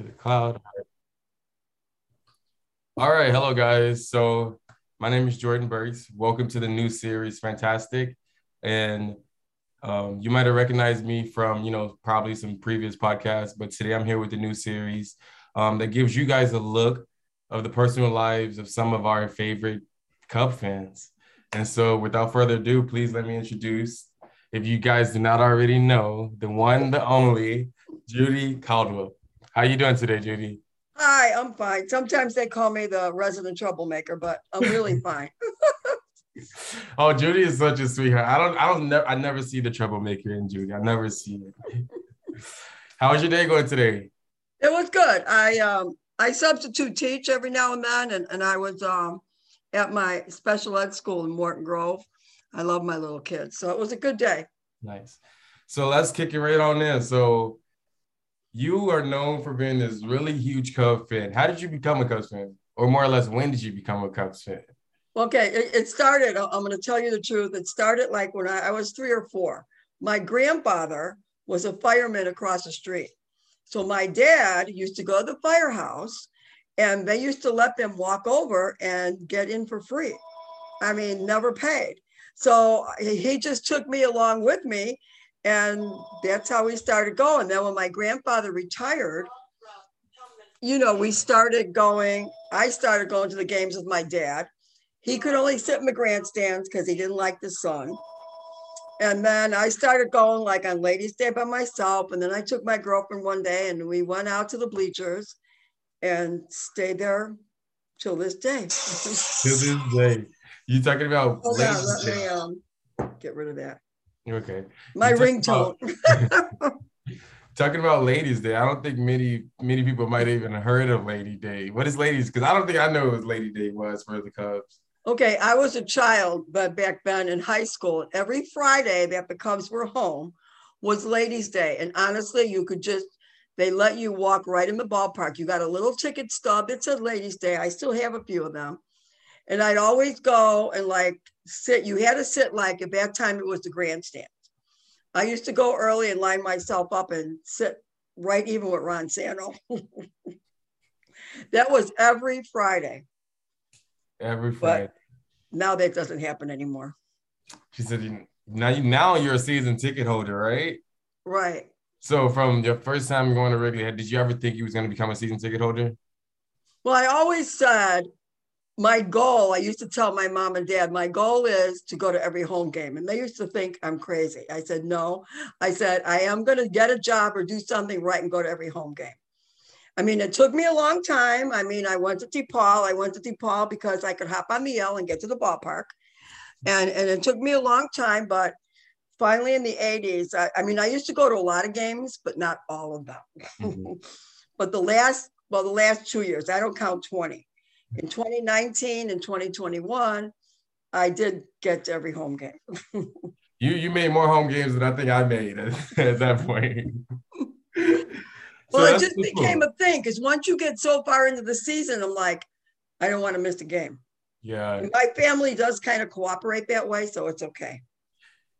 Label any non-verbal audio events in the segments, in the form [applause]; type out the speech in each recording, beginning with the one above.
to the cloud. All right, hello guys. So my name is Jordan Burks. Welcome to the new series, Fantastic. And um, you might have recognized me from, you know, probably some previous podcasts, but today I'm here with the new series um, that gives you guys a look of the personal lives of some of our favorite Cub fans. And so, without further ado, please let me introduce, if you guys do not already know, the one, the only, Judy Caldow. How you doing today, Judy? Hi, I'm fine. Sometimes they call me the resident troublemaker, but I'm really [laughs] fine. oh, Judy is such a sweetheart. I don't, I don't, never, I never see the troublemaker in Judy. I never see it. [laughs] How was your day going today? It was good. I um, I substitute teach every now and then, and, and I was um, at my special ed school in Morton Grove. I love my little kids, so it was a good day. Nice. So let's kick it right on in. So you are known for being this really huge Cubs fan. How did you become a Cubs fan? Or more or less, when did you become a Cubs fan? Okay, it, it started, I'm going to tell you the truth. It started like when I, I was three or four. My grandfather was a fireman across the street. So my dad used to go to the firehouse and they used to let them walk over and get in for free. I mean, never paid. So he just took me along with me and that's how we started going. Then when my grandfather retired, you know, we started going, I started going to the games with my dad. He could only sit in the grandstands because he didn't like the sun. And then I started going like on Ladies' Day by myself. And then I took my girlfriend one day and we went out to the bleachers and stayed there till this day. till this day. You talking about? Hold on, let me um, get rid of that. Okay. My ringtone. [laughs] talking about Ladies Day, I don't think many many people might have even heard of Lady Day. What is Ladies? Because I don't think I know what Lady Day was for the Cubs. Okay, I was a child, but back then in high school, every Friday that the Cubs were home was Ladies Day, and honestly, you could just they let you walk right in the ballpark. You got a little ticket stub that said Ladies Day. I still have a few of them. And I'd always go and like sit. You had to sit like at that time it was the grandstand. I used to go early and line myself up and sit right even with Ron Santo. [laughs] that was every Friday. Every Friday. But now that doesn't happen anymore. She said, "Now, you, now you're a season ticket holder, right?" Right. So, from your first time going to Wrigley, did you ever think you was going to become a season ticket holder? Well, I always said my goal, I used to tell my mom and dad, my goal is to go to every home game. And they used to think I'm crazy. I said, no. I said, I am going to get a job or do something right and go to every home game. I mean, it took me a long time. I mean, I went to DePaul. I went to DePaul because I could hop on the L and get to the ballpark. And, and it took me a long time, but finally in the 80s, I, I mean, I used to go to a lot of games, but not all of them. Mm-hmm. [laughs] but the last, well, the last two years, I don't count 20 in 2019 and 2021, I did get to every home game. [laughs] you you made more home games than I think I made at, at that point. [laughs] well, so it just became cool. a thing because once you get so far into the season, I'm like, I don't want to miss a game. Yeah. And my family does kind of cooperate that way, so it's okay.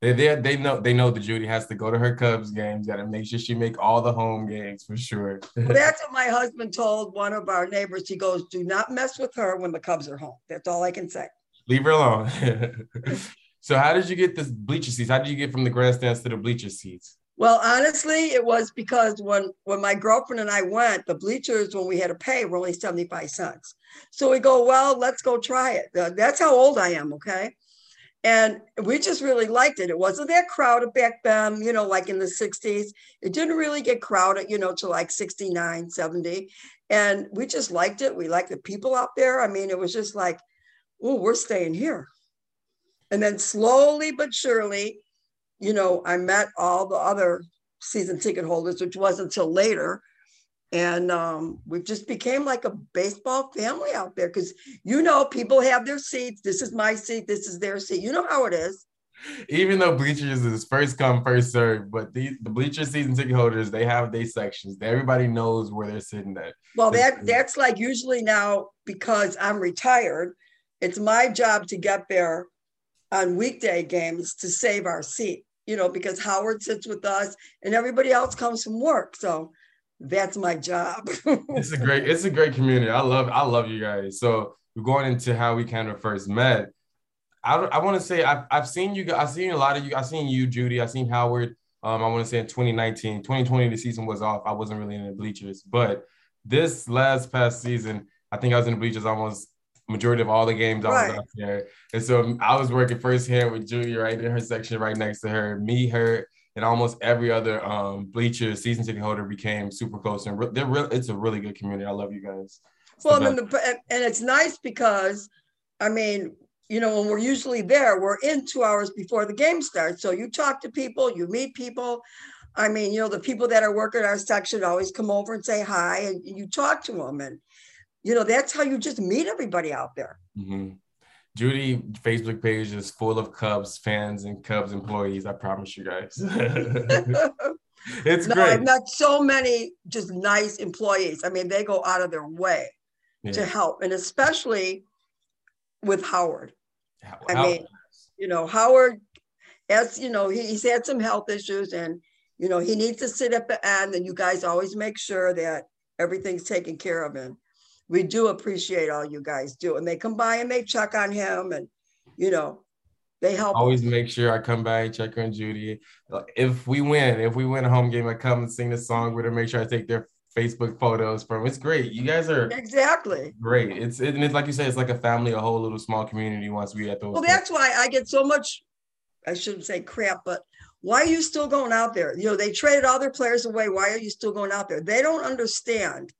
They they they know they know that Judy has to go to her Cubs games. Got to make sure she make all the home games for sure. [laughs] that's what my husband told one of our neighbors. He goes, "Do not mess with her when the Cubs are home." That's all I can say. Leave her alone. [laughs] so, how did you get this bleacher seats? How did you get from the grandstands to the bleacher seats? Well, honestly, it was because when when my girlfriend and I went, the bleachers when we had to pay were only seventy five cents. So we go, well, let's go try it. Uh, that's how old I am. Okay. And we just really liked it. It wasn't that crowded back then, you know, like in the 60s. It didn't really get crowded, you know, to like 69, 70. And we just liked it. We liked the people out there. I mean, it was just like, oh, we're staying here. And then slowly but surely, you know, I met all the other season ticket holders, which wasn't until later and um, we just became like a baseball family out there because you know people have their seats this is my seat this is their seat you know how it is. Even though bleachers is first come first serve but the, the bleacher season ticket holders they have their sections everybody knows where they're sitting at. Well that that's like usually now because i'm retired it's my job to get there on weekday games to save our seat you know because howard sits with us and everybody else comes from work so that's my job. it's a great, [laughs] it's a great community. I love, I love you guys. So going into how we kind of first met. I, I want to say I've, I've seen you. I've seen a lot of you. I've seen you, Judy. I've seen Howard. Um, I want to say in 2019, 2020, the season was off. I wasn't really in the bleachers, but this last past season, I think I was in the bleachers almost majority of all the games I was out there. And so I was working firsthand with Judy right in her section right next to her. Me, her, and almost every other um, bleacher season ticket holder became super close. And re- they're real. It's a really good community. I love you guys. It's well, the the, and it's nice because, I mean, you know, when we're usually there, we're in two hours before the game starts. So you talk to people, you meet people. I mean, you know, the people that are working our section always come over and say hi, and you talk to them, and you know, that's how you just meet everybody out there. Mm-hmm. Judy Facebook page is full of Cubs fans and Cubs employees. I promise you guys. [laughs] it's no, great. I've met so many just nice employees. I mean, they go out of their way yeah. to help, and especially with Howard. How, I mean, you know, Howard, as you know, he, he's had some health issues, and you know, he needs to sit at the end, and you guys always make sure that everything's taken care of. And we do appreciate all you guys do. And they come by and they check on him and, you know, they help. Always make sure I come by and check on Judy. If we win, if we win a home game, I come and sing the song with her, make sure I take their Facebook photos from. It's great. You guys are exactly great. It's it, and it's like you said, it's like a family, a whole little small community wants to be at those. Well, that's why I get so much. I shouldn't say crap, but why are you still going out there? You know, they traded all their players away. Why are you still going out there? They don't understand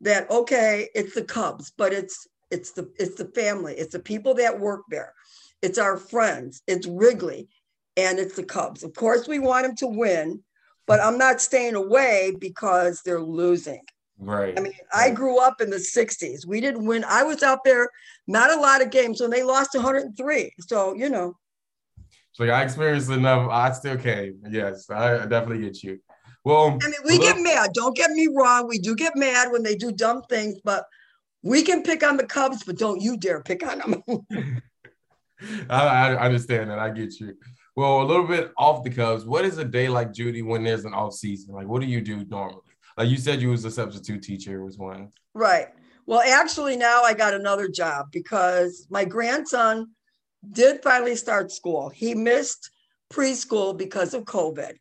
that okay, it's the Cubs, but it's it's the it's the family, it's the people that work there, it's our friends, it's Wrigley, and it's the Cubs. Of course, we want them to win, but I'm not staying away because they're losing. Right. I mean, I grew up in the 60s. We didn't win. I was out there, not a lot of games when they lost 103. So, you know. So like I experienced enough. I still came. Yes, I definitely get you. Well, I mean, we get mad. Don't get me wrong. We do get mad when they do dumb things, but we can pick on the Cubs, but don't you dare pick on them. [laughs] [laughs] I, I, understand that. I get you. Well, a little bit off the Cubs. What is a day like, Judy, when there's an off season? Like, what do you do normally? Like you said, you was a substitute teacher. Was one right. Well, actually, now I got another job because my grandson did finally start school. He missed preschool because of COVID.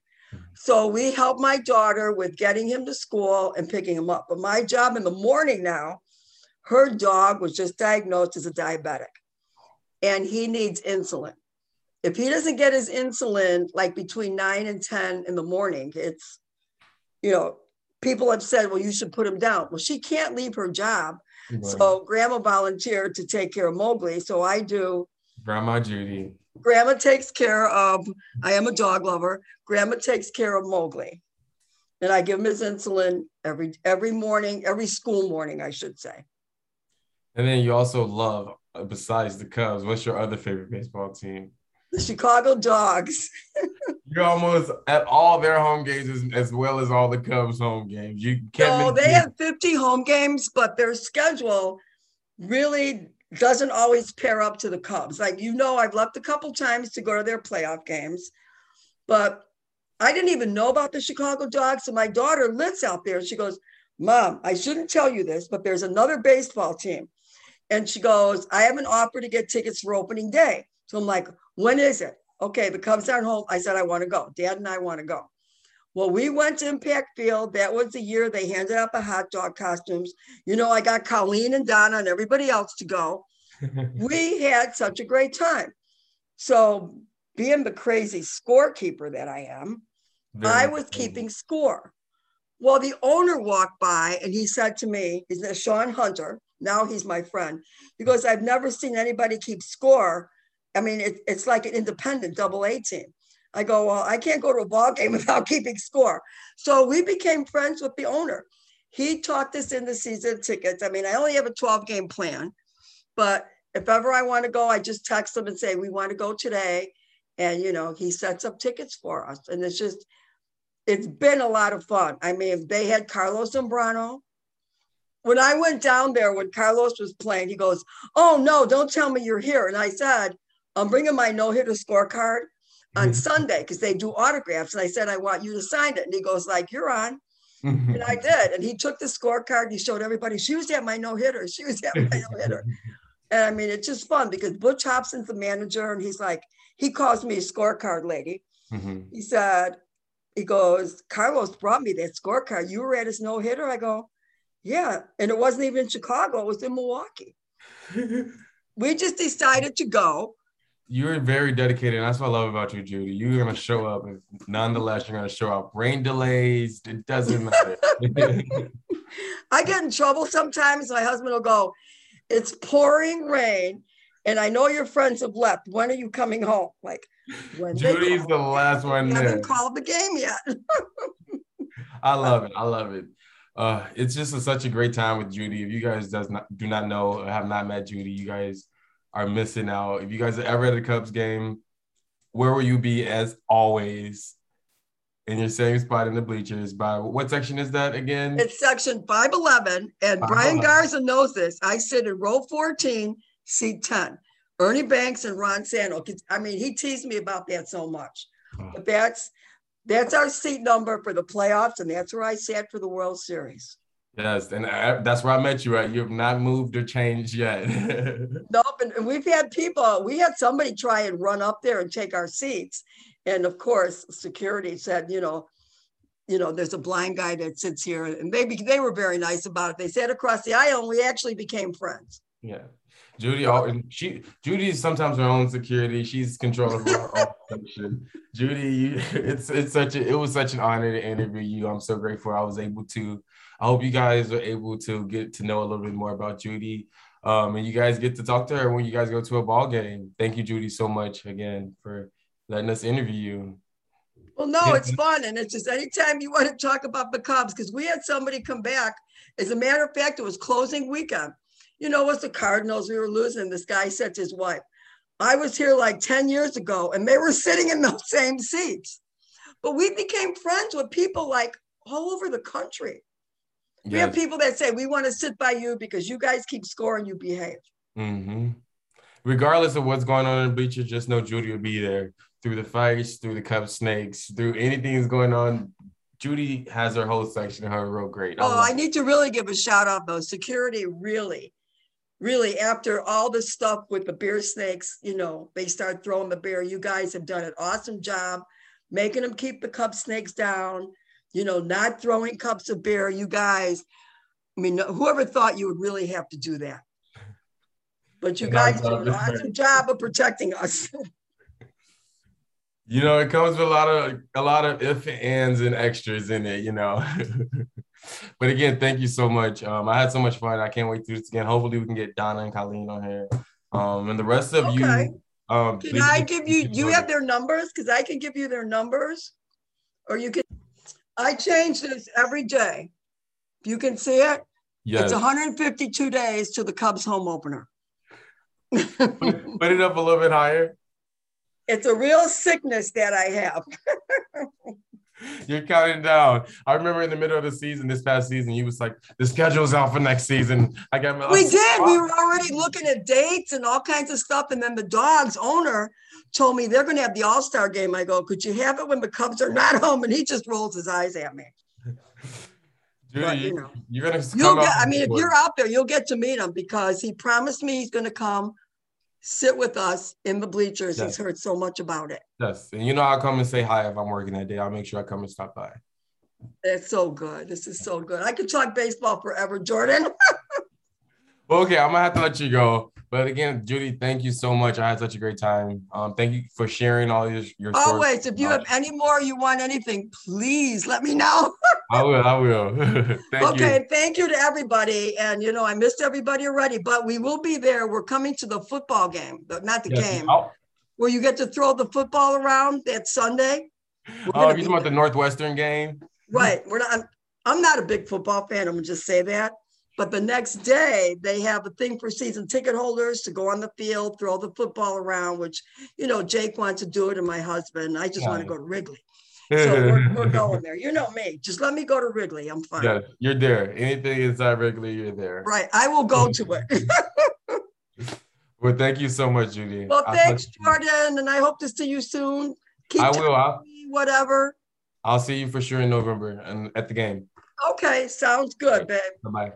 So we help my daughter with getting him to school and picking him up. But my job in the morning now, her dog was just diagnosed as a diabetic and he needs insulin. If he doesn't get his insulin like between nine and 10 in the morning, it's, you know, people have said, well, you should put him down. Well, she can't leave her job. Right. So grandma volunteered to take care of Mowgli. So I do. Grandma Judy. Grandma takes care of, I am a dog lover. Grandma takes care of Mowgli. And I give him his insulin every every morning, every school morning, I should say. And then you also love, uh, besides the Cubs, what's your other favorite baseball team? The Chicago Dogs. [laughs] You're almost at all their home games as, as, well as all the Cubs home games. You can't. No, they have 50 home games, but their schedule really doesn't always pair up to the Cubs. Like, you know, I've left a couple times to go to their playoff games, but I didn't even know about the Chicago Dogs. So my daughter lives out there. And she goes, Mom, I shouldn't tell you this, but there's another baseball team. And she goes, I have an offer to get tickets for opening day. So I'm like, when is it? Okay, the Cubs aren't home. I said, I want to go. Dad and I want to go. Well, we went to Impact Field. That was the year they handed out the hot dog costumes. You know, I got Colleen and Donna and everybody else to go. [laughs] we had such a great time. So, being the crazy scorekeeper that I am, Very I was cool. keeping score. Well, the owner walked by and he said to me, "Is that Shawn Hunter. Now he's my friend. He goes, I've never seen anybody keep score. I mean, it, it's like an independent double A team. I go, well, I can't go to a ball game [laughs] without keeping score. So we became friends with the owner. He talked us into season tickets. I mean, I only have a 12 game plan, but if ever I want to go, I just text him and say, we want to go today. And, you know, he sets up tickets for us. And it's just, it's been a lot of fun. I mean, they had Carlos Zambrano. When I went down there when Carlos was playing, he goes, oh, no, don't tell me you're here. And I said, I'm bringing my no hitter scorecard on mm-hmm. Sunday because they do autographs. And I said, I want you to sign it. And he goes, like, you're on. and I did. And he took the scorecard. He showed everybody. She was at my no hitter. She was at my no hitter. [laughs] and I mean, it's just fun because Butch Hobson's the manager, and he's like, he calls me a scorecard lady. Mm-hmm. He said, he goes, Carlos brought me that scorecard. You were at his no hitter. I go, yeah. And it wasn't even in Chicago, it was in Milwaukee. [laughs] we just decided to go. You're very dedicated. And that's what I love about you, Judy. You're going to show up. And nonetheless, you're going to show up. Rain delays, it doesn't matter. [laughs] I get in trouble sometimes. My husband will go, It's pouring rain. And I know your friends have left. When are you coming home? Like, when Judy's the last one. I Haven't called the game yet. [laughs] I love it. I love it. Uh, it's just a, such a great time with Judy. If you guys does not do not know or have not met Judy, you guys are missing out. If you guys are ever at a Cubs game, where will you be as always? In your same spot in the bleachers. By what section is that again? It's section 511. And Brian Garza knows this. I sit in row 14, seat 10. Ernie Banks and Ron Santo. I mean, he teased me about that so much. But that's that's our seat number for the playoffs, and that's where I sat for the World Series. Yes, and I, that's where I met you at. You have not moved or changed yet. [laughs] nope, and, we've had people. We had somebody try and run up there and take our seats, and of course, security said, you know, you know, there's a blind guy that sits here, and they they were very nice about it. They sat across the aisle, and we actually became friends. Yeah, Judy, and she Judy is sometimes her own security. She's controlling her own [laughs] function. Judy, you, [laughs] it's it's such a it was such an honor to interview you. I'm so grateful I was able to. I hope you guys are able to get to know a little bit more about Judy. Um, and you guys get to talk to her when you guys go to a ball game. Thank you, Judy, so much again for letting us interview you. Well, no, it's fun. And it's just anytime you want to talk about the Cubs, because we had somebody come back. As a matter of fact, it was closing weekend you know, it was the Cardinals we were losing. This guy said to his wife, I was here like 10 years ago and they were [laughs] sitting in those same seats. But we became friends with people like all over the country. Yes. We have people that say, We want to sit by you because you guys keep scoring, you behave. Mm-hmm. Regardless of what's going on in the bleachers, just know Judy will be there through the fights, through the cup snakes, through anything that's going on. Judy has her whole section of her real great. I oh, I need to really give a shout out though. Security really really after all the stuff with the beer snakes, you know, they start throwing the beer. You guys have done an awesome job making them keep the cup snakes down, you know, not throwing cups of beer. You guys, I mean, whoever thought you would really have to do that? But you guys do an awesome job of protecting us. you know, it comes with a lot of a lot of if and ands and extras in it, you know. [laughs] but again, thank you so much. Um, I had so much fun. I can't wait to do this again. Hopefully, we can get Donna and Colleen on here. Um, and the rest of okay. you. Um, can I give you? Do you have their numbers? Because I can give you their numbers, or you can. I change this every day. You can see it. Yes. It's 152 days to the Cubs home opener. put, put it up a little bit higher. It's a real sickness that I have. [laughs] You're counting down. I remember in the middle of the season, this past season, you was like, "The schedule's out for next season." I got my. We [laughs] did. Oh. We were already looking at dates and all kinds of stuff, and then the Dogs owner told me they're going to have the All Star game. I go, "Could you have it when the Cubs are not home?" And he just rolls his eyes at me. [laughs] Judy, but, you know, you're gonna. You'll get. I mean, if you're out there, you'll get to meet him because he promised me he's going to come sit with us in the bleachers. Yes. He's heard so much about it. Yes. And you know, I'll come and say hi if I'm working that day. I'll make sure I come and stop by. It's so good. This is so good. I could talk baseball forever, Jordan. [laughs] well, okay, I'm gonna have to let you go. But again, Judy, thank you so much. I had such a great time. Um, thank you for sharing all your your always. If you have any more, you want anything, please let me know. [laughs] I will. I will. [laughs] thank okay. You. Thank you to everybody. And you know, I missed everybody already, but we will be there. We're coming to the football game, but not the yes. game, I'll- where you get to throw the football around that Sunday. Oh, you're talking about the Northwestern game? Right. We're not. I'm, I'm not a big football fan. I'm gonna just say that. But the next day, they have a thing for season ticket holders to go on the field, throw the football around, which, you know, Jake wants to do it and my husband. I just want to go to Wrigley. So we're, we're, [laughs] going there. You know me. Just let me go to Wrigley. I'm fine. Yeah, you're there. Anything inside Wrigley, you're there. Right. I will go to it. [laughs] well, thank you so much, Judy. Well, thanks, Jordan. And I hope to see you soon. Keep I will. whatever. I'll see you for sure in November and at the game. Okay, sounds good, babe. Bye bye.